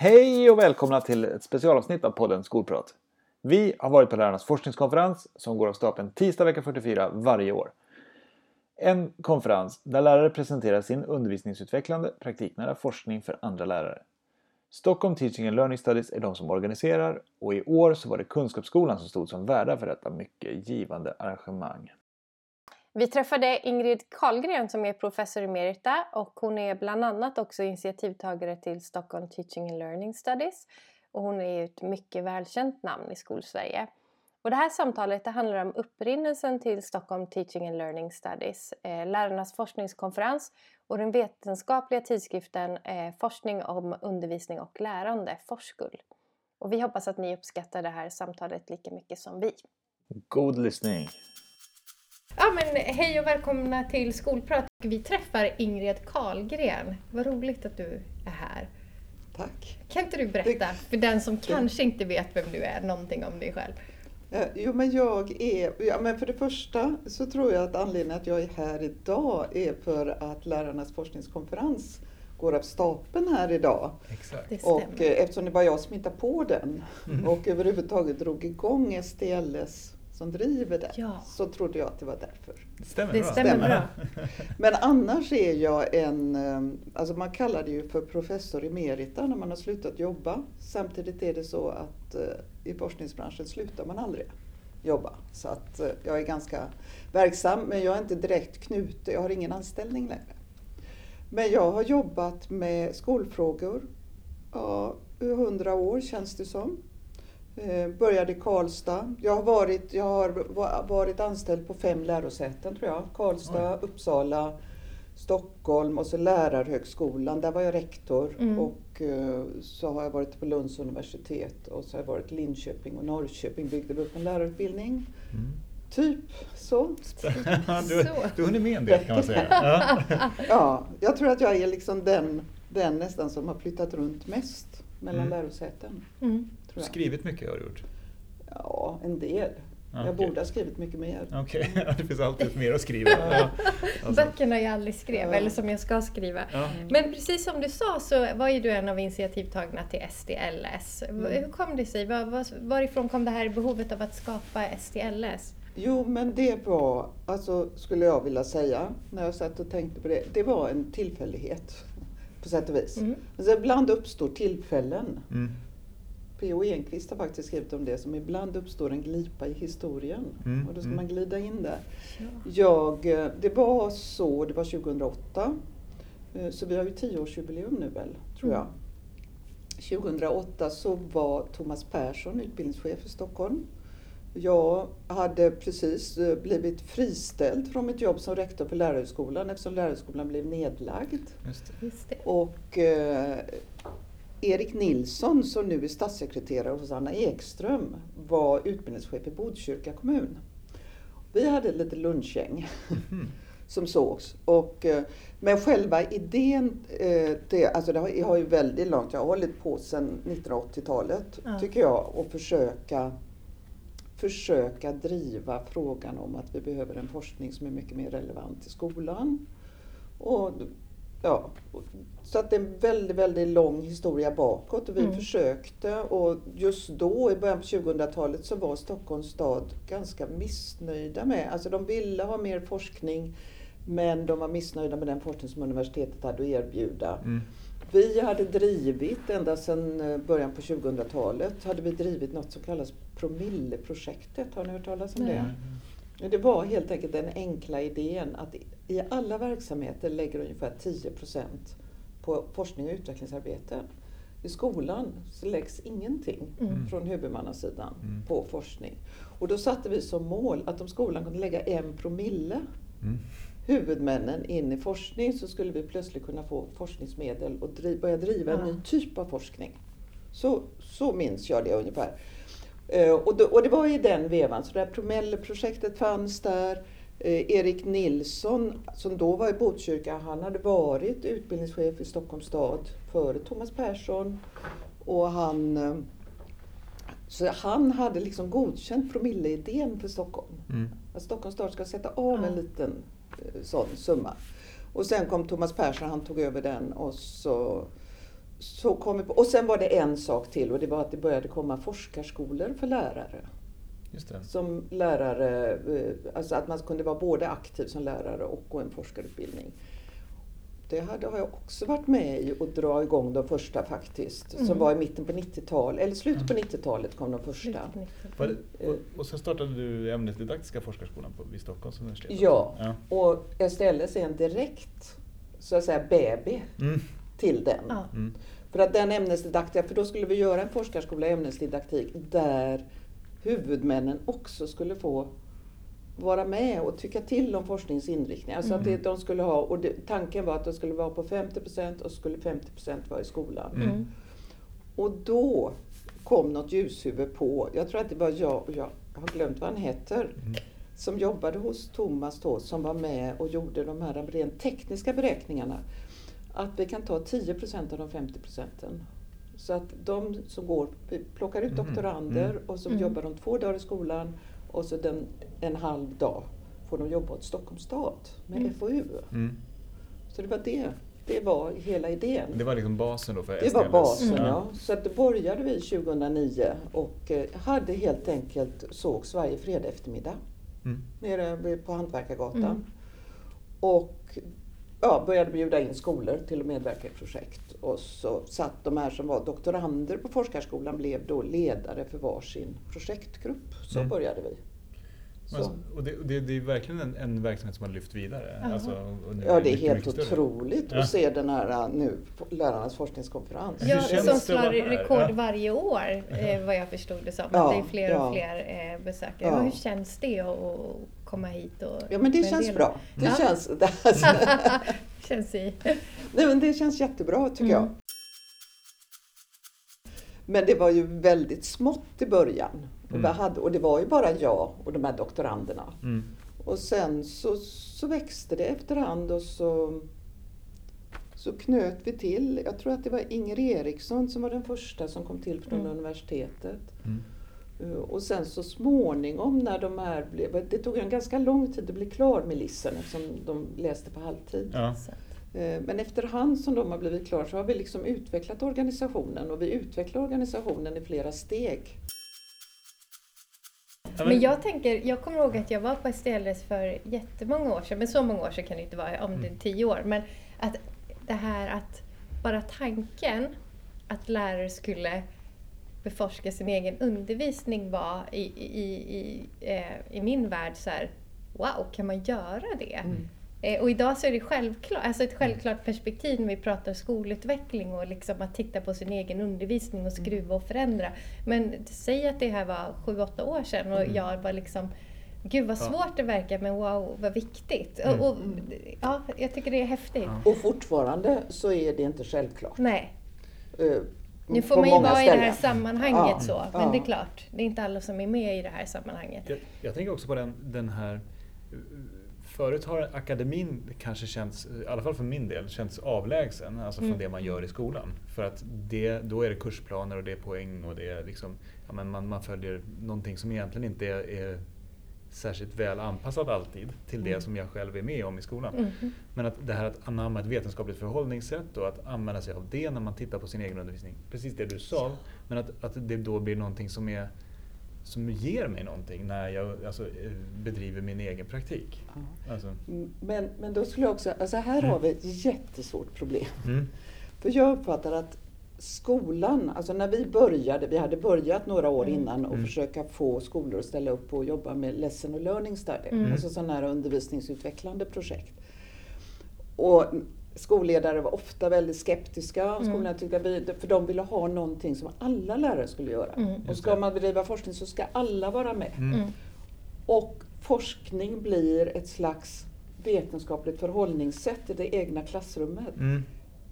Hej och välkomna till ett specialavsnitt av podden Skolprat. Vi har varit på lärarnas forskningskonferens som går av stapeln tisdag vecka 44 varje år. En konferens där lärare presenterar sin undervisningsutvecklande praktiknära forskning för andra lärare. Stockholm Teaching and Learning Studies är de som organiserar och i år så var det Kunskapsskolan som stod som värdar för detta mycket givande arrangemang. Vi träffade Ingrid Karlgren som är professor emerita och hon är bland annat också initiativtagare till Stockholm Teaching and Learning Studies. Och hon är ett mycket välkänt namn i Skolsverige. Och det här samtalet det handlar om upprinnelsen till Stockholm Teaching and Learning Studies, eh, lärarnas forskningskonferens och den vetenskapliga tidskriften eh, Forskning om undervisning och lärande, Forskull. Och vi hoppas att ni uppskattar det här samtalet lika mycket som vi. God lyssning! Ja men hej och välkomna till Skolprat. Vi träffar Ingrid Karlgren. Vad roligt att du är här. Tack. Kan inte du berätta för den som kanske inte vet vem du är, någonting om dig själv? Ja, jo men jag är, ja, men för det första så tror jag att anledningen att jag är här idag är för att lärarnas forskningskonferens går av stapeln här idag. Exakt. Och eh, eftersom det var jag som hittade på den mm. och överhuvudtaget drog igång STLS som driver det, ja. så trodde jag att det var därför. Det stämmer, det bra. stämmer bra. Men annars är jag en, eh, alltså man kallar det ju för professor emerita när man har slutat jobba. Samtidigt är det så att eh, i forskningsbranschen slutar man aldrig jobba. Så att eh, jag är ganska verksam, men jag är inte direkt knuten, jag har ingen anställning längre. Men jag har jobbat med skolfrågor, ja, hundra år känns det som. Eh, började i Karlstad. Jag har, varit, jag har varit anställd på fem lärosäten tror jag. Karlstad, Oj. Uppsala, Stockholm och så Lärarhögskolan. Där var jag rektor. Mm. Och eh, så har jag varit på Lunds universitet och så har jag varit Linköping och Norrköping. Byggde upp en lärarutbildning. Mm. Typ så. du, du hunnit med en del kan man säga. Ja. ja, jag tror att jag är liksom den, den nästan som har flyttat runt mest mellan mm. lärosäten. Mm. Skrivit mycket har du gjort? Ja, en del. Okay. Jag borde ha skrivit mycket mer. Okej, okay. det finns alltid mer att skriva. Ja. Alltså. Böckerna jag aldrig skrev, ja. eller som jag ska skriva. Ja. Men precis som du sa så var ju du en av initiativtagarna till SDLS. Mm. Hur kom det sig? Var, var, varifrån kom det här behovet av att skapa SDLS? Jo, men det var, alltså skulle jag vilja säga, när jag satt och tänkte på det, det var en tillfällighet på sätt och vis. Mm. Alltså, ibland uppstår tillfällen. Mm. P.O. Enquist har faktiskt skrivit om det som ibland uppstår en glipa i historien mm, och då ska mm. man glida in där. Ja. Jag, eh, det var så, det var 2008, eh, så vi har ju tioårsjubileum nu väl, tror jag. 2008 mm. så var Thomas Persson utbildningschef i Stockholm. Jag hade precis eh, blivit friställd från mitt jobb som rektor på Lärarhögskolan eftersom Lärarhögskolan blev nedlagd. Just det. Just det. Och Erik Nilsson som nu är statssekreterare hos Anna Ekström var utbildningschef i Botkyrka kommun. Vi hade lite lunchgäng mm. som sågs. Och, eh, men själva idén, eh, det, alltså det har, har ju väldigt långt, jag har hållit på sedan 1980-talet ja. tycker jag, och försöka försöka driva frågan om att vi behöver en forskning som är mycket mer relevant i skolan. Och ja, så att det är en väldigt, väldigt lång historia bakåt och vi mm. försökte och just då i början på 2000-talet så var Stockholms stad ganska missnöjda med, alltså de ville ha mer forskning men de var missnöjda med den forskning som universitetet hade att erbjuda. Mm. Vi hade drivit, ända sedan eh, början på 2000-talet, hade vi drivit något som kallas Promilleprojektet. Har ni hört talas om det? Det var helt enkelt den enkla idén att i alla verksamheter lägger ungefär 10% på forskning och utvecklingsarbete. I skolan så läggs ingenting mm. från huvudmannasidan mm. på forskning. Och då satte vi som mål att om skolan kunde lägga en promille mm. huvudmännen in i forskning så skulle vi plötsligt kunna få forskningsmedel och driv, börja driva en ny typ av forskning. Så, så minns jag det ungefär. Uh, och, då, och, det var i den vevan, så det här Promelle-projektet fanns där. Eh, Erik Nilsson, som då var i Botkyrka, han hade varit utbildningschef i Stockholms stad före Thomas Persson. Och han, eh, så han hade liksom godkänt promilleidén för Stockholm. Mm. Att Stockholms stad ska sätta av en liten eh, sån summa. Och sen kom Thomas Persson, han tog över den och så så kom vi på, och sen var det en sak till och det var att det började komma forskarskolor för lärare. Just det. Som lärare, eh, alltså att man kunde vara både aktiv som lärare och gå en forskarutbildning. Det hade, har jag också varit med i och dra igång de första faktiskt. Mm. Som var i mitten på 90-talet, eller slutet på 90-talet kom de första. Det, och, och sen startade du ämnesdidaktiska forskarskolan på, vid Stockholms universitet? Ja, ja. och STLS är en direkt, så att säga, baby Mm. Till den. Ja. Mm. För att den ämnesdidaktiska, för då skulle vi göra en forskarskola i ämnesdidaktik där huvudmännen också skulle få vara med och tycka till om forskningsinriktning. Alltså att det, de skulle ha, och det, tanken var att de skulle vara på 50% och skulle 50% vara i skolan. Mm. Och då kom något ljushuvud på, jag tror att det var jag, och jag har glömt vad han heter, som jobbade hos Thomas då, som var med och gjorde de här rent tekniska beräkningarna. Att vi kan ta 10% av de 50 procenten. Så att de som går, vi plockar ut Mhm. doktorander Mm. och så Mm. jobbar de två dagar i skolan och så den, en halv dag får de jobba åt Stockholms stad med Mm. FoU. Mm. Så det var det, det var hela idén. Det var liksom basen då för Det var basen, Mm. ja. Så att då började vi 2009 och eh, hade helt enkelt sågs varje fredag eftermiddag Mm. nere på Hantverkargatan. Mm. Och ja, började bjuda in skolor till att medverka i projekt. Och så satt de här som var doktorander på forskarskolan blev då ledare för varsin projektgrupp. Så Mm. började vi. Men, Så. och det, och det, det är verkligen en, en verksamhet som har lyft vidare? Ja. Alltså, och Ja, det är helt otroligt Ja. att se den här äh, nu, lärarnas forskningskonferens. Ja, som slår här? rekord Ja. varje år eh, vad jag förstod det som. Ja, att det är fler och ja. fler eh, besökare. Ja. Och hur känns det att komma hit? Och Ja men det känns bra. Det Ja. känns, alltså, känns i. nej, men det känns jättebra tycker Mm. jag. Men det var ju väldigt smått i början. Och, Mm. vi hade, och det var ju bara jag och de här doktoranderna. Mm. Och sen så, så växte det efterhand och så, så knöt vi till. Jag tror att det var Inger Eriksson som var den första som kom till från Mm. universitetet. Mm. Uh, Och sen så småningom när de här blev, det tog en ganska lång tid att bli klar med Lissen eftersom de läste på halvtid. Ja. Eh, Men efterhand som de har blivit klara så har vi liksom utvecklat organisationen och vi utvecklar organisationen i flera steg. Men jag tänker, jag kommer ihåg att jag var på STLS för jättemånga år sedan, men så många år sedan kan det inte vara, om det är tio år. Men att det här att bara tanken att lärare skulle beforska sin egen undervisning var i, i, i, eh, i min värld så här, wow, kan man göra det? Eh, Och idag så är det självklart, alltså ett självklart perspektiv när vi pratar skolutveckling och liksom att titta på sin egen undervisning och skruva och förändra. Men säg att det här var sju, åtta år sedan och jag var liksom Gud vad Ja. svårt det verkar men wow vad viktigt. Mm. Och, och, ja, jag tycker det är häftigt. Ja. Och fortfarande så är det inte självklart. Nej, eh, nu får man ju vara i det här ställen. sammanhanget Ja, så. Men ja. det är klart, det är inte alla som är med i det här sammanhanget. Jag, jag tänker också på den, den här... Förut har akademin kanske känts, i alla fall för min del, känts avlägsen alltså från Mm. det man gör i skolan. För att det, då är det kursplaner och det är poäng och det är liksom, ja, men man, man följer någonting som egentligen inte är, är särskilt väl anpassat alltid till det som jag själv är med om i skolan. Mhm. Men att det här att anamma ett vetenskapligt förhållningssätt och att använda sig av det när man tittar på sin egen undervisning. Precis det du sa, men att, att det då blir någonting som, är, som ger mig någonting när jag alltså, bedriver min egen praktik. Ja. Alltså, Men, men då skulle jag också, alltså här har vi ett jättesvårt problem. mm, För jag uppfattar att skolan, alltså när vi började, vi hade börjat några år Mm. innan och Mm. försöka få skolor att ställa upp och jobba med lesson och learning study, Mm. alltså sådana här undervisningsutvecklande projekt. Och skolledare var ofta väldigt skeptiska, Mm. skolorna tyckte att vi, för de ville ha någonting som alla lärare skulle göra. Mm. Och ska man bedriva forskning så ska alla vara med. mm, Mm. Och forskning blir ett slags vetenskapligt förhållningssätt i det egna klassrummet.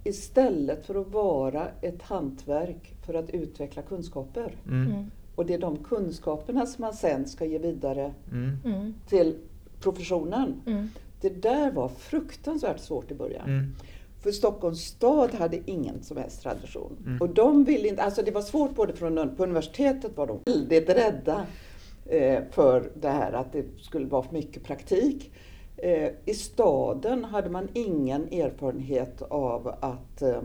Istället för att vara ett hantverk för att utveckla kunskaper. mm, Mm. Och det är de kunskaperna som man sen ska ge vidare mm, Mm. till professionen. Mm. Det där var fruktansvärt svårt i början. mm, För Stockholms stad hade ingen som helst tradition. Mm. Och de ville inte, alltså det var svårt både från, på universitetet var de väldigt rädda eh, för det här att det skulle vara för mycket praktik. Eh, I staden hade man ingen erfarenhet av att, eh,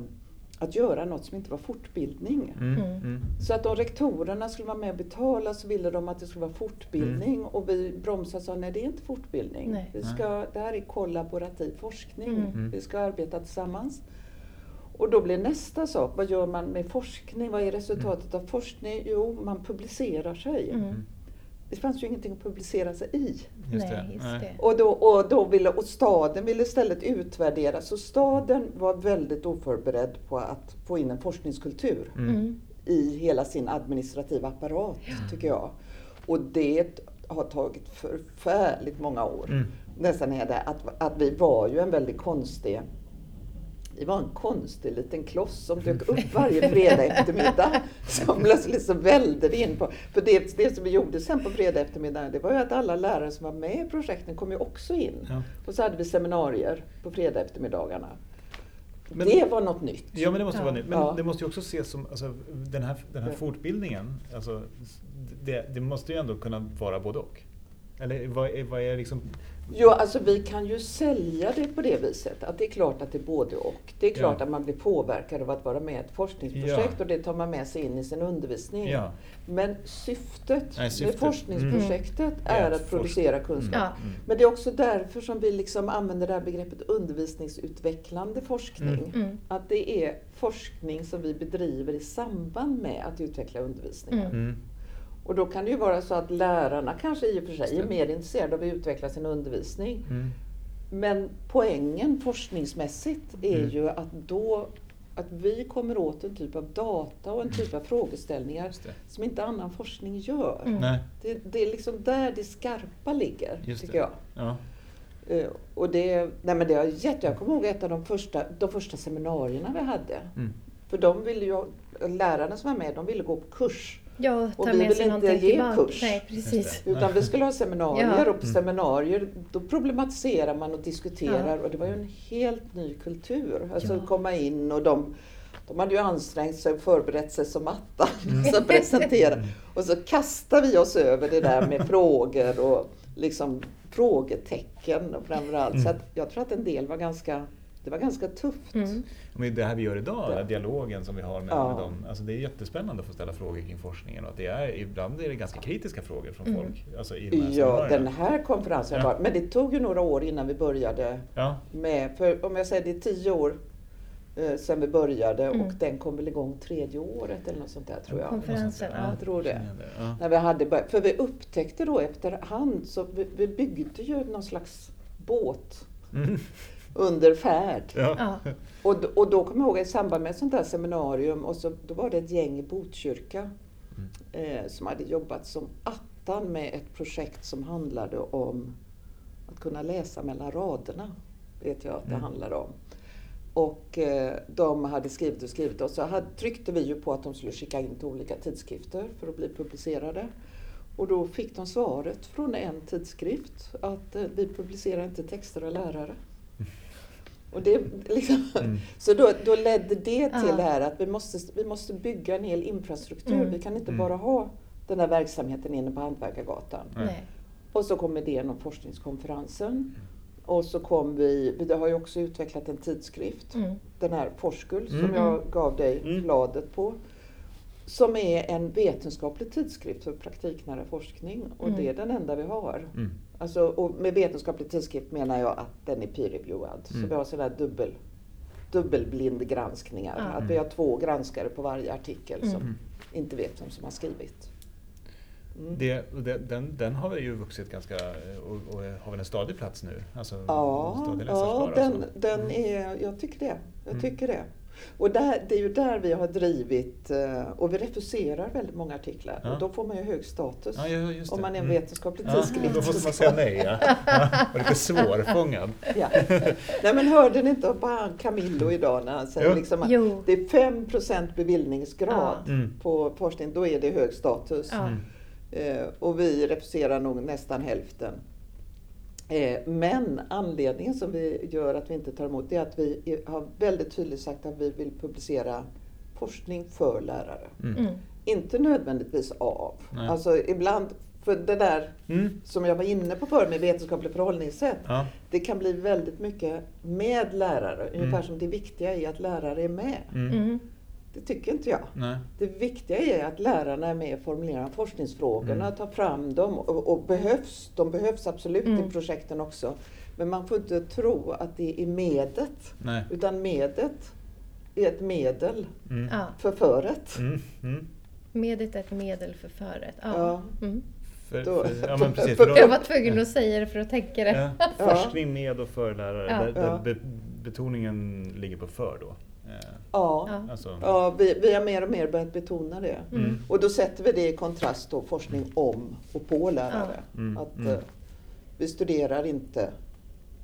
att göra något som inte var fortbildning. Mm. Så att om rektorerna skulle vara med och betala så ville de att det skulle vara fortbildning mm. och vi bromsade och sa nej det är inte fortbildning. Vi ska, det här är kollaborativ forskning. Vi ska arbeta tillsammans. Och då blir nästa sak, vad gör man med forskning? Vad är resultatet av forskning? Jo, man publicerar sig. Mm. Det fanns ju ingenting att publicera sig i. Just det. Nej, just det. Och, då, och, då ville, och staden ville istället utvärdera, så staden var väldigt oförberedd på att få in en forskningskultur mm. i hela sin administrativa apparat, ja. tycker jag. Och det har tagit förfärligt många år. Mm. Nästan är det att, att vi var ju en väldigt konstig det var en konstig liten kloss som dök upp varje fredag eftermiddag. Som plötsligt så välde det in på... För det, det som vi gjorde sen på fredag eftermiddag, det var ju att alla lärare som var med i projekten kom ju också in. Ja. Och så hade vi seminarier på fredag eftermiddagarna. Men, det var något nytt. Ja, men det måste ja. vara nytt. Men ja. det måste ju också ses som, alltså, den här, den här fortbildningen, alltså, det, det måste ju ändå kunna vara både och. Eller vad är, vad är liksom Jo, alltså vi kan ju sälja det på det viset. Att det är klart att det är både och. Det är klart ja. att man blir påverkad av att vara med i ett forskningsprojekt ja. och det tar man med sig in i sin undervisning. Ja. Men syftet, Nej, syftet. med forskningsprojektet mm. är att producera kunskap. Mm. Men det är också därför som vi liksom använder det här begreppet undervisningsutvecklande forskning. Mm. mm. Att det är forskning som vi bedriver i samband med att utveckla undervisningen. Mm. Och då kan det ju vara så att lärarna kanske i och för sig är mer intresserade av att utveckla sin undervisning. Mm. Men poängen forskningsmässigt är mm. ju att då att vi kommer åt en typ av data och en typ av frågeställningar som inte annan forskning gör. Mm. Det, det, är liksom där det skarpa ligger, Just tycker det. jag. Ja. Uh, och det, nej men det har gett, jag kommer ihåg ett av de första, de första seminarierna vi hade. Mm. För de ville ju, lärarna som var med, de ville gå på kurs. Ja, och vi vill inte ge tillbaka. kurs. Nej, precis. Utan vi skulle ha seminarier ja. och på seminarier då problematiserar man och diskuterar ja. och det var ju en helt ny kultur. Alltså ja. komma in och de de hade ju ansträngt sig och förberett sig som attan. Mm. presentera. Mm. Och så kastar vi oss över det där med frågor och liksom frågetecken framförallt. Mm. Så att jag tror att en del var ganska det var ganska tufft. Mm. Men det här vi gör idag, ja. dialogen som vi har med, ja. med dem, alltså det är jättespännande att få ställa frågor kring forskningen och att det är, ibland är det ganska kritiska frågor från mm. folk. Alltså i de ja, den här konferensen ja. var, men det tog ju några år innan vi började ja. med, för om jag säger det är tio år eh, sen vi började mm. och den kom väl igång tredje året eller något sånt där tror jag. Konferensen, ja. Jag tror det. Ja. När vi hade börjat, för vi upptäckte då efterhand så vi, vi byggde ju någon slags båt. Mm under färd. Ja. Och, och då kommer jag ihåg i samband med ett sånt där seminarium, och så, då var det ett gäng i Botkyrka mm. eh, som hade jobbat som attan med ett projekt som handlade om att kunna läsa mellan raderna. vet jag att det mm. handlar om. Och eh, de hade skrivit och skrivit och så hade, tryckte vi ju på att de skulle skicka in till olika tidskrifter för att bli publicerade. Och då fick de svaret från en tidskrift att eh, vi publicerar inte texter av lärare. Och det, liksom, mm. Så då, då ledde det till ja. det här att vi måste, vi måste bygga en hel infrastruktur. Mm. Vi kan inte mm. bara ha den här verksamheten inne på Hantverkargatan. Nej. Och så kom idén om forskningskonferensen. Och så kom vi, vi har ju också utvecklat en tidskrift, mm. den här Forskul som mm. jag gav dig mm. bladet på. Som är en vetenskaplig tidskrift för praktiknära forskning och det är den enda vi har. Alltså, och med vetenskaplig tidskrift menar jag att den är peer-reviewad. Mm. Så vi har sådana dubbel, dubbelblindgranskningar. Mm. Att vi har två granskare på varje artikel som mm. inte vet vem som har skrivit. Mm. Det, det, den, den har ju vuxit ganska och, och har väl en stadig plats nu? Alltså, ja, ja den, den mm. är, jag tycker det. Jag mm. tycker det. Och där, det är ju där vi har drivit, eh, och vi refuserar väldigt många artiklar. Ja. Och då får man ju hög status ja, om man är en mm. vetenskaplig mm. tidskrift. då måste man säga nej, ja. ja. Och lite svårfångad. Ja. Nej men hörde ni inte bara Camillo idag när han säger liksom att jo. det är 5 bevillningsgrad mm. på forskning, då är det hög status. Mm. Eh, och vi refuserar nog nästan hälften. Eh, men anledningen som vi gör att vi inte tar emot det är att vi har väldigt tydligt sagt att vi vill publicera forskning för lärare. Mm. Mm. Inte nödvändigtvis av. Nej. Alltså ibland För det där Mm. som jag var inne på förr med vetenskapligt förhållningssätt. Ja. Det kan bli väldigt mycket med lärare. Ungefär Mm. som det viktiga är att lärare är med. Det tycker inte jag. Nej. Det viktiga är att lärarna är med och formulerar forskningsfrågorna, Mm. tar fram dem och, och behövs. De behövs absolut Mm. i projekten också. Men man får inte tro att det är medet. Nej. Utan medet är ett medel Mm. För föret. Mm. Mm. Medet är ett medel för föret. Ja. Ja. Mm. För, för, ja, men precis. för- För då, Jag var tvungen att säga det för att tänka det. ja, forskning med och för lärare. Ja. Där, där betoningen ligger på för då. Eh, Ja. Ja. Alltså, Ja, vi, vi har mer och mer börjat betona det. Mm. Och då sätter vi det i kontrast då forskning om och på lärare. Ja. Mm, Att mm. eh, vi studerar inte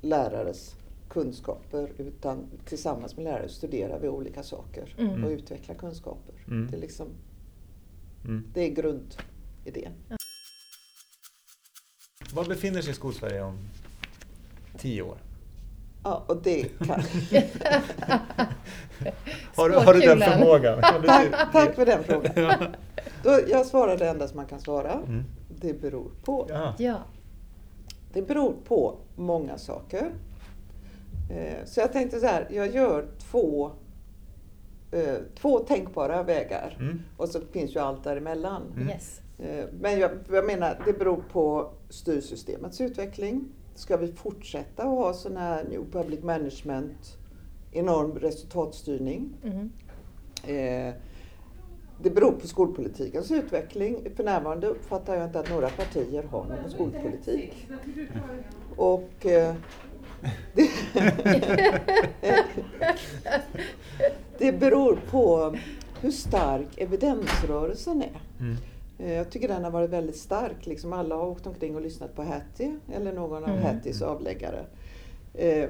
lärares kunskaper utan tillsammans med lärare studerar vi olika saker Mm. och utvecklar kunskaper. Mm. Det, är liksom, Mm. det är grundidén. Var befinner sig Skolsverige om tio år? Ja, och det kan... Har, du- har du den förmågan? Tack, tack för den frågan. Ja. Då, jag svarar det enda som man kan svara. Mm. Det beror på. Ja. Ja. Det beror på många saker. Eh, Så jag tänkte så här, jag gör två, eh, två tänkbara vägar. Mm. Och så finns ju allt däremellan. Mm. Yes. Eh, Men jag, jag menar, det beror på styrsystemets utveckling. Ska vi fortsätta att ha sån här New Public Management, enorm resultatstyrning? Mm. Eh, Det beror på skolpolitikens utveckling. För närvarande uppfattar jag inte att några partier har någon skolpolitik. Och eh, det, det beror på hur stark evidensrörelsen är. Mm. Eh, Jag tycker den har varit väldigt stark. Liksom alla har åkt omkring och lyssnat på Hattie eller någon av Mm. Hatties avläggare. Eh,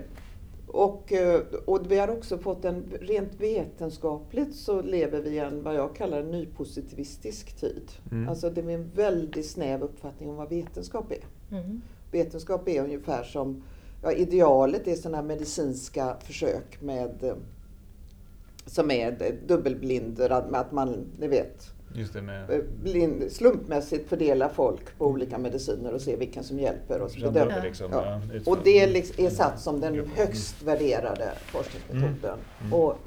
Och, eh, och vi har också fått en, rent vetenskapligt så lever vi i en vad jag kallar en nypositivistisk tid. Mm. Alltså det är en väldigt snäv uppfattning om vad vetenskap är. Mm. Vetenskap är ungefär som, ja idealet är sådana här medicinska försök med som är dubbelblinder, med att man, ni vet, Just det med eh, blind, slumpmässigt fördela folk på olika mediciner och se vilken som hjälper oss bedöma. liksom. Ja. Ja, Och det liksom är satt som den högst värderade forskningsmetoden. Mm. Och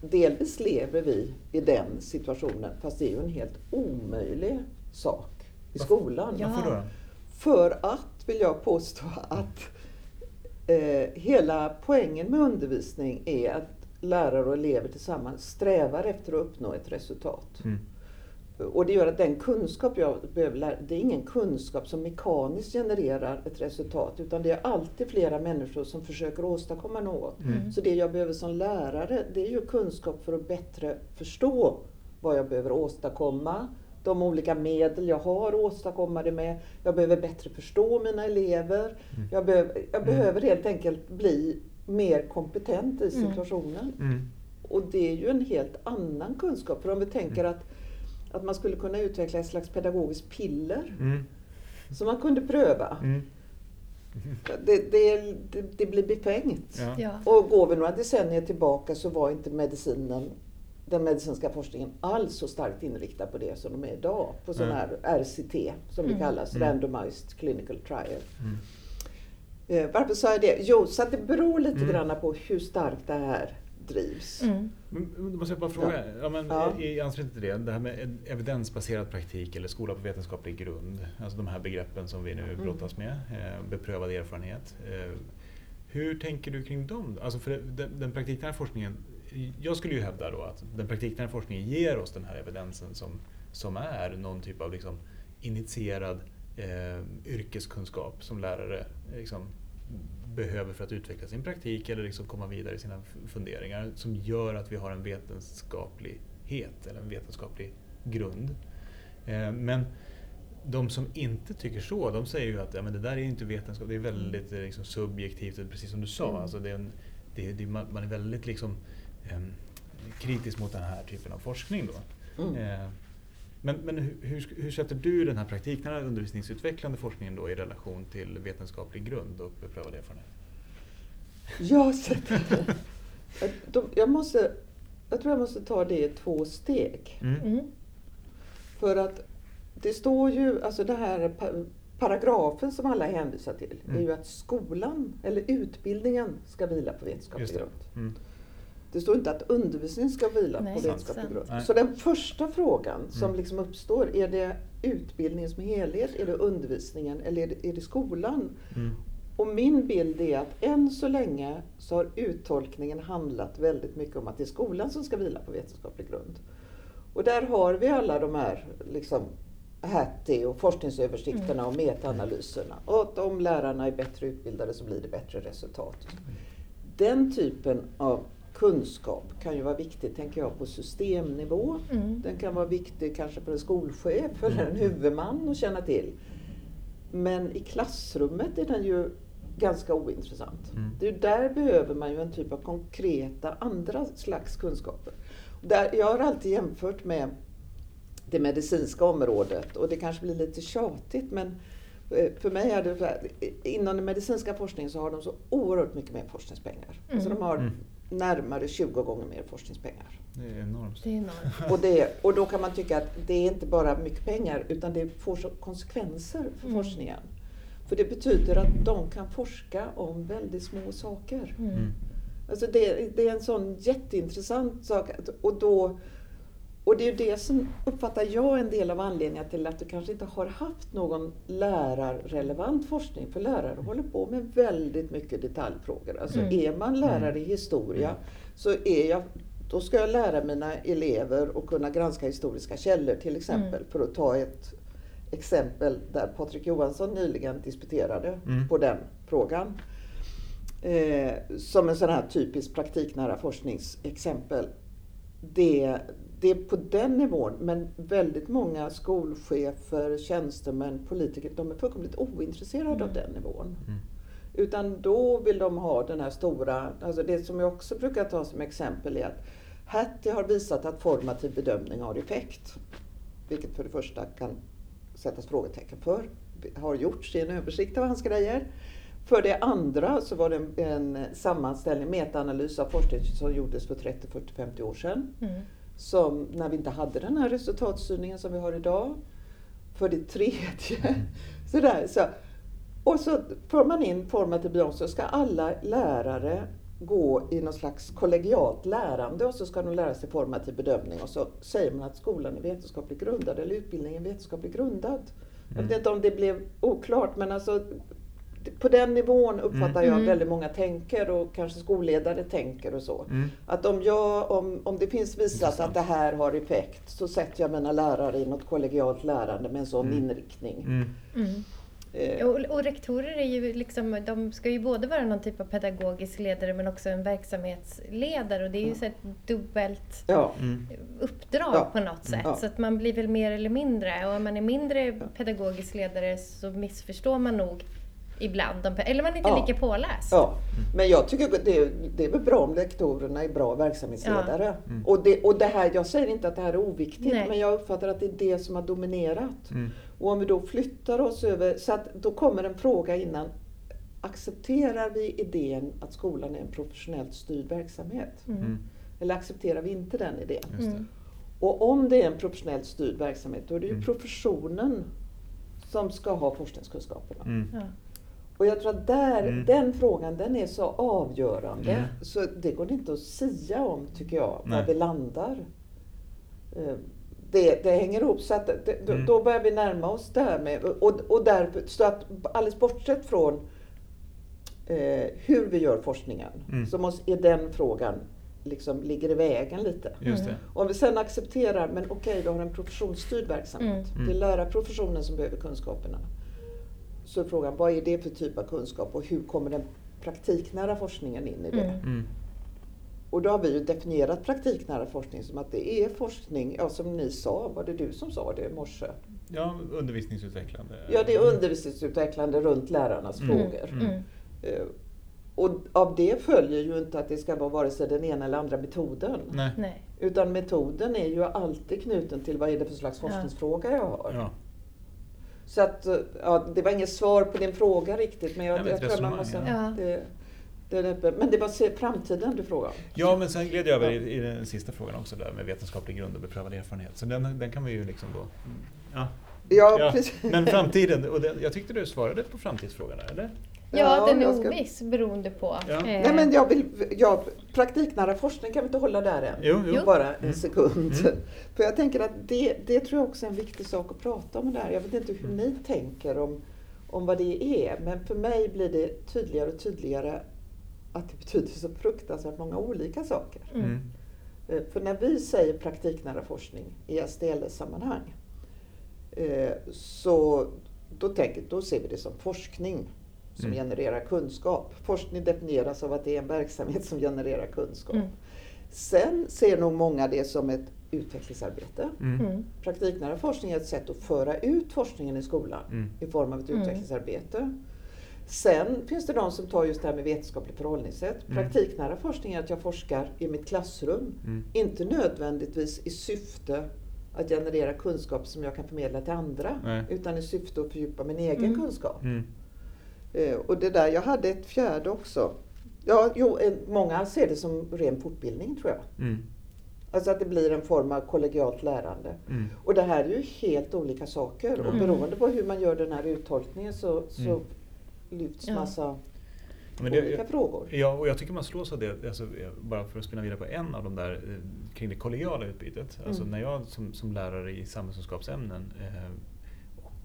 delvis lever vi i den situationen, fast det är ju en helt omöjlig sak i skolan. Ja. Varför då? För att, vill jag påstå, att eh, hela poängen med undervisning är att lärare och elever tillsammans strävar efter att uppnå ett resultat. Mm. Och det gör att den kunskap jag behöver lära, det är ingen kunskap som mekaniskt genererar ett resultat, utan det är alltid flera människor som försöker åstadkomma något. Mm. Så det jag behöver som lärare, det är ju kunskap för att bättre förstå vad jag behöver åstadkomma, de olika medel jag har att åstadkomma det med. Jag behöver bättre förstå mina elever. Mm. Jag, behöver, jag behöver helt enkelt bli mer kompetent i Mm. situationen. Mm. Och det är ju en helt annan kunskap. För om vi tänker att, att man skulle kunna utveckla ett slags pedagogiskt piller Mm. som man kunde pröva. Mm. Det, det, det, det blir befängt. Ja. Ja. Och går vi några decennier tillbaka så var inte medicinen, den medicinska forskningen alls så starkt inriktad på det som de är idag. På sån Nej. här RCT som det Mm. kallas, Mm. Randomized Clinical Trial. Eh, varför sa jag det? Jo, så att det beror lite Mm. grann på hur starkt det här drivs. Mm. Då måste jag bara fråga, ja. men, Ja. i anslutning till det, det här med ed- evidensbaserad praktik eller skola på vetenskaplig grund, alltså de här begreppen som vi nu Mm. brottas med, eh, beprövad erfarenhet. Eh, hur tänker du kring dem? Alltså för den, den praktiknära forskningen, jag skulle ju hävda då att den praktiknära forskningen ger oss den här evidensen som, som är någon typ av liksom initierad eh, yrkeskunskap som lärare eh, liksom, behöver för att utveckla sin praktik eller liksom komma vidare i sina funderingar som gör att vi har en vetenskaplighet eller en vetenskaplig grund. Eh, men de som inte tycker så, de säger ju att ja, men det där är inte vetenskap, det är väldigt eh, liksom, subjektivt, precis som du sa. Mm. Alltså, det är en, det, det, man är väldigt liksom, em, kritisk mot den här typen av forskning. Då. Mm. Eh, men men hur, hur, hur sätter du den här praktiknära undervisningsutvecklande forskningen då i relation till vetenskaplig grund och beprövad erfarenhet? Jag sätter jag, de- jag, måste, jag tror jag måste ta det i två steg. Mm. Mm. För att det står ju, alltså det här paragrafen som alla hänvisar till mm. är ju att skolan, eller utbildningen, ska vila på vetenskaplig grund. Mm. Det står inte att undervisningen ska vila Nej, på vetenskaplig grund. Så den första frågan som mm. liksom uppstår, är det utbildningen som helhet, är det undervisningen eller är det, är det skolan? Mm. Och min bild är att än så länge så har uttolkningen handlat väldigt mycket om att det är skolan som ska vila på vetenskaplig grund. Och där har vi alla de här liksom, Hattie och forskningsöversikterna mm. och metaanalyserna. Och om lärarna är bättre utbildade så blir det bättre resultat. Den typen av kunskap kan ju vara viktig, tänker jag, på systemnivå. Mm. Den kan vara viktig kanske för en skolchef eller en mm. huvudman att känna till. Men i klassrummet är den ju ganska ointressant. Mm. Det är där behöver man ju en typ av konkreta andra slags kunskaper. Där, jag har alltid jämfört med det medicinska området och det kanske blir lite tjatigt men eh, för mig är det så här, inom den medicinska forskningen så har de så oerhört mycket mer forskningspengar. Mm. Alltså de har mm. Närmare 20 gånger mer forskningspengar. Det är enormt. Det är enormt. Och, det, och då kan man tycka att det är inte bara mycket pengar utan det får så konsekvenser för mm. forskningen. För det betyder att de kan forska om väldigt små saker. Mm. mm. Alltså det, det, är en sån jätteintressant sak. Och, då, och det är det som uppfattar jag en del av anledningen till att du kanske inte har haft någon lärarrelevant forskning. För lärare håller på med väldigt mycket detaljfrågor. Alltså mm. är man lärare i mm. historia mm. så är jag då ska jag lära mina elever att kunna granska historiska källor till exempel, mm. för att ta ett exempel där Patrik Johansson nyligen disputerade mm. på den frågan. Eh, som en sån här typisk praktiknära forskningsexempel. Det, det är på den nivån, men väldigt många skolchefer, tjänstemän, politiker, de är fullkomligt ointresserade mm. av den nivån. Mm. Utan då vill de ha den här stora, alltså det som jag också brukar ta som exempel är att Hattie har visat att formativ bedömning har effekt. Vilket för det första kan sättas frågetecken för. Har gjorts i en översikt av hans grejer. För det andra så var det en, en sammanställning, metaanalys av forskning som gjordes för 30, 40, 50 år sedan. Mm. Som när vi inte hade den här resultatstyrningen som vi har idag. För det tredje, mm. sådär, så, och så för man in formativ bedömning så ska alla lärare gå i någon slags kollegialt lärande och så ska de lära sig formativ bedömning och så säger man att skolan är vetenskapligt grundad eller utbildningen är vetenskapligt grundad. Mm. Jag vet inte om det blev oklart men alltså på den nivån uppfattar mm. jag mm. väldigt många tänker och kanske skolledare tänker och så. Mm. Att om, jag, om, om det finns visat att det här har effekt så sätter jag mina lärare i något kollegialt lärande med en sån mm. inriktning. Mm. Mm. Eh. Och, och, rektorer är ju liksom, de ska ju både vara någon typ av pedagogisk ledare men också en verksamhetsledare och det är ju så ett dubbelt ja. uppdrag ja. på något sätt. Ja. Så att man blir väl mer eller mindre och om man är mindre pedagogisk ledare så missförstår man nog ibland. Eller man är inte ja. lika påläst. Ja. Men jag tycker det, det är väl bra om lektorerna är bra verksamhetsledare. Ja. Mm. Och, det, och det här, jag säger inte att det här är oviktigt, Nej. men jag uppfattar att det är det som har dominerat. Mm. Och om vi då flyttar oss över, så att då kommer en fråga innan. Accepterar vi idén att skolan är en professionellt styrd verksamhet? Mm. mm. Eller accepterar vi inte den idén? Mm. Och om det är en professionellt styrd verksamhet, då är det ju mm. professionen som ska ha forskningskunskaperna. Ja. Och jag tror att där, mm. den frågan den är så avgörande mm. så det går inte att sia om, tycker jag, Nej. var vi landar. Eh, det, det hänger ihop, så att det, mm. då börjar vi närma oss det här med... Och, och därför, så att alldeles bortsett från eh, hur vi gör forskningen, mm. så måste, är den frågan liksom ligger i vägen lite. Om vi sen accepterar, men okej, okay, vi har en professionsstyrd verksamhet. Mm. Det är lärarprofessionen som behöver kunskaperna. Så är frågan, vad är det för typ av kunskap och hur kommer den praktiknära forskningen in i det? Mm. mm. Och då har vi ju definierat praktiknära forskning som att det är forskning, ja som ni sa, var det du som sa det i morse? Ja, undervisningsutvecklande. Ja, det är undervisningsutvecklande runt lärarnas mm. frågor. Mm. Uh, och av det följer ju inte att det ska vara vare sig den ena eller andra metoden. Nej. Utan metoden är ju alltid knuten till vad är det för slags forskningsfråga jag har. Ja. Så att, ja, det var inget svar på din fråga riktigt, men jag, jag, jag tror man måste... Ja. Det, det, men det var framtiden du frågade Ja, men sen gled jag över i, i, den sista frågan också där med vetenskaplig grund och beprövad erfarenhet. Så den, den kan vi ju liksom då... Ja. Ja, Ja, precis. men framtiden, och det, jag tyckte du svarade på framtidsfrågan där, eller? Ja, Ja, den är ska- oviss beroende på. Ja. eh, Nej, men jag vill, jag, praktiknära forskning kan vi inte hålla där än? Jo, jo. Bara en Mm. sekund. Mm. För jag tänker att det, det tror jag också är en viktig sak att prata om där. Jag vet inte hur ni tänker om, om vad det är, men för mig blir det tydligare och tydligare att det betyder så fruktansvärt många olika saker. Mm. Eh, För när vi säger praktiknära forskning i SDLS-sammanhang eh, så då, tänker, då ser vi det som forskning som Mm. genererar kunskap. Forskning definieras av att det är en verksamhet som genererar kunskap. Mm. Sen ser nog många det som ett utvecklingsarbete. Mm. Mm. Praktiknära forskning är ett sätt att föra ut forskningen i skolan Mm. i form av ett Mm. utvecklingsarbete. Sen finns det de som tar just det här med vetenskapligt förhållningssätt. Mm. Praktiknära forskning är att jag forskar i mitt klassrum. Mm. Inte nödvändigtvis i syfte att generera kunskap som jag kan förmedla till andra. Nej. Utan i syfte att fördjupa min egen Mm. kunskap. Eh, och det där, jag hade ett fjärde också. Ja, jo, eh, många ser det som ren fortbildning tror jag. Mm. Alltså att det blir en form av kollegialt lärande. Mm. Och det här är ju helt olika saker och Mm. beroende på hur man gör den här uttolkningen så, så Mm. lyfts Ja. massa Men det, olika frågor. Ja, och jag tycker man slås av det, alltså, bara för att spinna vidare på en av de där eh, kring det kollegiala utbytet. Alltså Mm. när jag som, som lärare i samhällskunskapsämnen eh,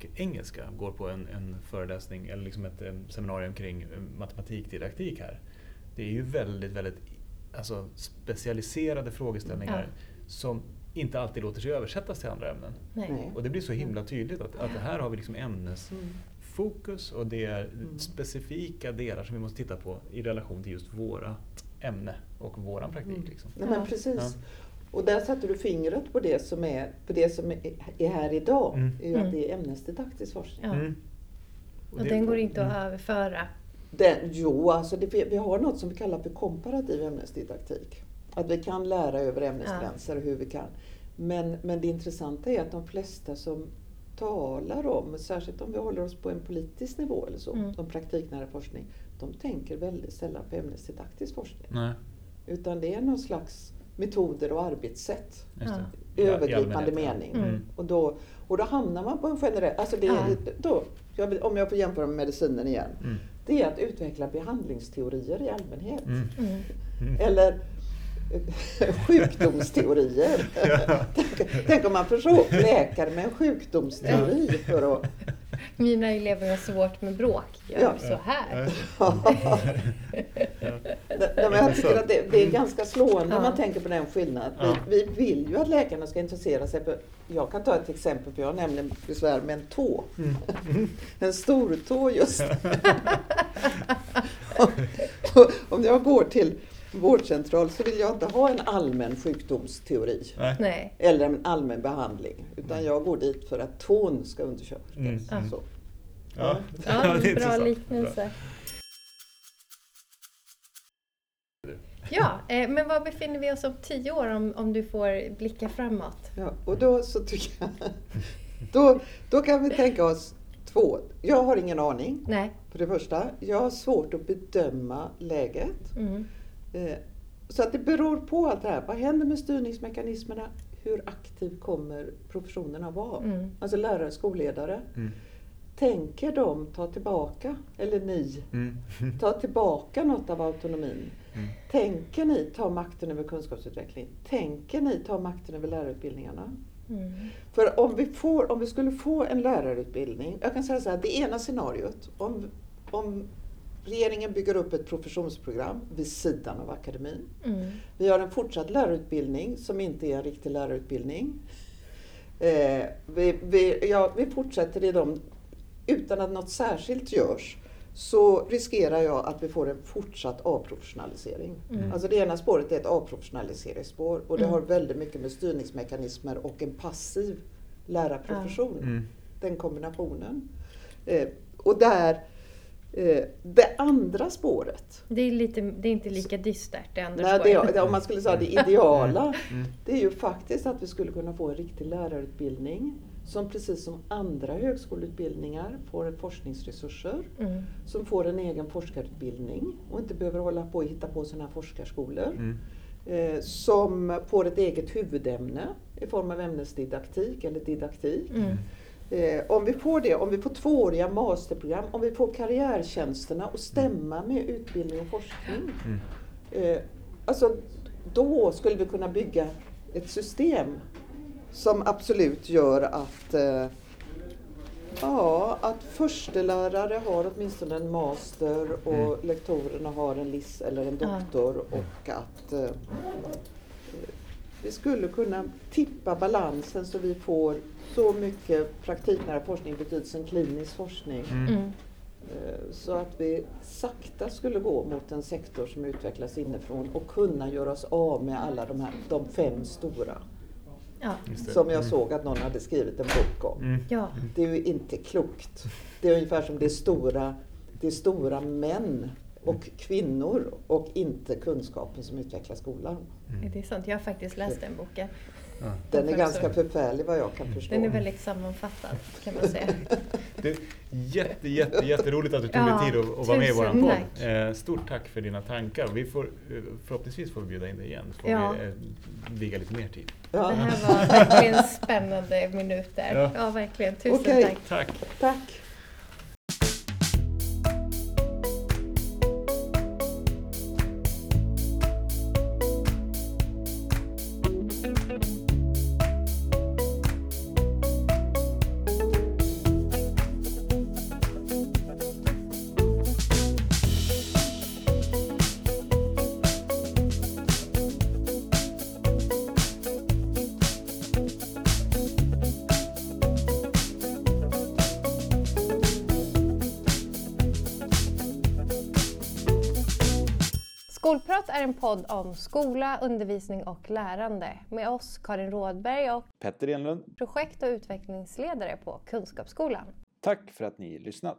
och engelska går på en, en föreläsning eller liksom ett seminarium kring eh, matematikdidaktik här. Det är ju väldigt, väldigt alltså, specialiserade frågeställningar som inte alltid låter sig översättas till andra ämnen. Nej. Och det blir så himla tydligt att, att här har vi liksom ämnesfokus och det är Mm. specifika delar som vi måste titta på i relation till just våra ämne och våran praktik. Mm. Liksom. Nej, men Ja. precis. Ja. Och där sätter du fingret på det som är, på det som är, är här idag. Mm. är Mm. att det är ämnesdidaktisk forskning. Ja. Mm. Och det- den går inte att mm. överföra. Den, jo, alltså det, vi har något som vi kallar för komparativ ämnesdidaktik. Att vi kan lära över ämnesgränser och hur vi kan. Men, men det intressanta är att de flesta som talar om, särskilt om vi håller oss på en politisk nivå eller så, Mm. om praktiknära forskning, de tänker väldigt sällan på ämnesdidaktisk forskning. Nej, Utan det är någon slags metoder och arbetssätt i övergripande mening. Mm. Och, då, och då hamnar man på en generell... Alltså det, Ja. då, jag om jag får jämföra med medicinen igen. Mm. Det är att utveckla behandlingsteorier i allmänhet. Mm. Mm. Mm. Eller eh, sjukdomsteorier. tänk, tänk om man försåg läkare med en sjukdomsteori för att... Mina elever har svårt med bråk. Gör Ja. så här. Nej, men jag tycker att det, det är ganska slående Ja. man tänker på den skillnaden. Ja. Vi, vi vill ju att läkarna ska intressera sig för, jag kan ta ett exempel för jag har nämligen besvär med en tå. Mm. En stor tå just. Om jag går till vårdcentral så vill jag inte ha en allmän sjukdomsteori. Nej. Eller en allmän behandling. Utan jag går dit för att tån ska undersökas. Mm. Ja. Så. Ja. Ja, det är bra liknelse. Ja, eh, men var befinner vi oss om tio år om, om du får blicka framåt? Ja, och då så tycker jag... Då, då kan vi tänka oss två. Jag har ingen aning. Nej. För det första, jag har svårt att bedöma läget. Mm. Eh, Så att det beror på allt det här. Vad händer med styrningsmekanismerna? Hur aktiv kommer professionerna vara? Mm. Alltså lärare, skolledare. Mm. Tänker de ta tillbaka, eller ni, Mm. ta tillbaka något av autonomin? Mm. Tänker ni ta makten över kunskapsutveckling? Tänker ni ta makten över lärarutbildningarna? Mm. För om vi, får, om vi skulle få en lärarutbildning, jag kan säga så här, det ena scenariot, om, om regeringen bygger upp ett professionsprogram vid sidan av akademin. Mm. Vi har en fortsatt lärarutbildning som inte är en riktig lärarutbildning. Eh, vi, vi, ja, vi fortsätter i dem utan att något särskilt görs så riskerar jag att vi får en fortsatt avprofessionalisering. Mm. Alltså det ena spåret är ett avprofessionaliseringsspår och det Mm. har väldigt mycket med styrningsmekanismer och en passiv lärarprofession. Mm. Den kombinationen. Eh, och där, eh, det andra spåret Det, är lite, det är inte lika dystert det andra Nej, spåret. det, om man skulle säga det ideala, Mm. det är ju faktiskt att vi skulle kunna få en riktig lärarutbildning som precis som andra högskoleutbildningar får en forskningsresurser, Mm. som får en egen forskarutbildning och inte behöver hålla på och hitta på sådana här forskarskolor. Mm. Eh, som får ett eget huvudämne i form av ämnesdidaktik eller didaktik. Mm. Eh, om vi får det, om vi får tvååriga masterprogram, om vi får karriärtjänsterna att stämma med utbildning och forskning. Mm. Eh, alltså, då skulle vi kunna bygga ett system som absolut gör att eh, Ja, att förstelärare har åtminstone en master och Mm. lektorerna har en LIS eller en doktor och att eh, vi skulle kunna tippa balansen så vi får så mycket praktiknära forskning i betydelsen klinisk forskning Mm. Mm. eh, så att vi sakta skulle gå mot en sektor som utvecklas inifrån och kunna göra oss av med alla de här de fem stora Ja. Som jag Mm. såg att någon hade skrivit en bok om. Mm. ja. Det är ju inte klokt. Det är ungefär som det stora, det stora män och kvinnor och inte kunskapen som utvecklar skolan. Det är sant, jag har faktiskt läst den boken. Ja. Den är ganska förfärlig vad jag kan förstå. Den är väldigt sammanfattad kan man säga. Det är jätte, jätte, jätteroligt att du tog Ja, dig tid att, att vara med i vår podd. tack. Eh, stort tack för dina tankar. Vi får, eh, förhoppningsvis får vi bjuda in dig igen så får Ja. vi eh, viga lite mer tid. Ja, Det här var verkligen spännande minuter. Ja. Ja, verkligen. Tusen Okej. tack. Tack! tack. Podd om skola, undervisning och lärande med oss Karin Rådberg och Petter Enlund, projekt och utvecklingsledare på Kunskapsskolan. tack för att ni lyssnat.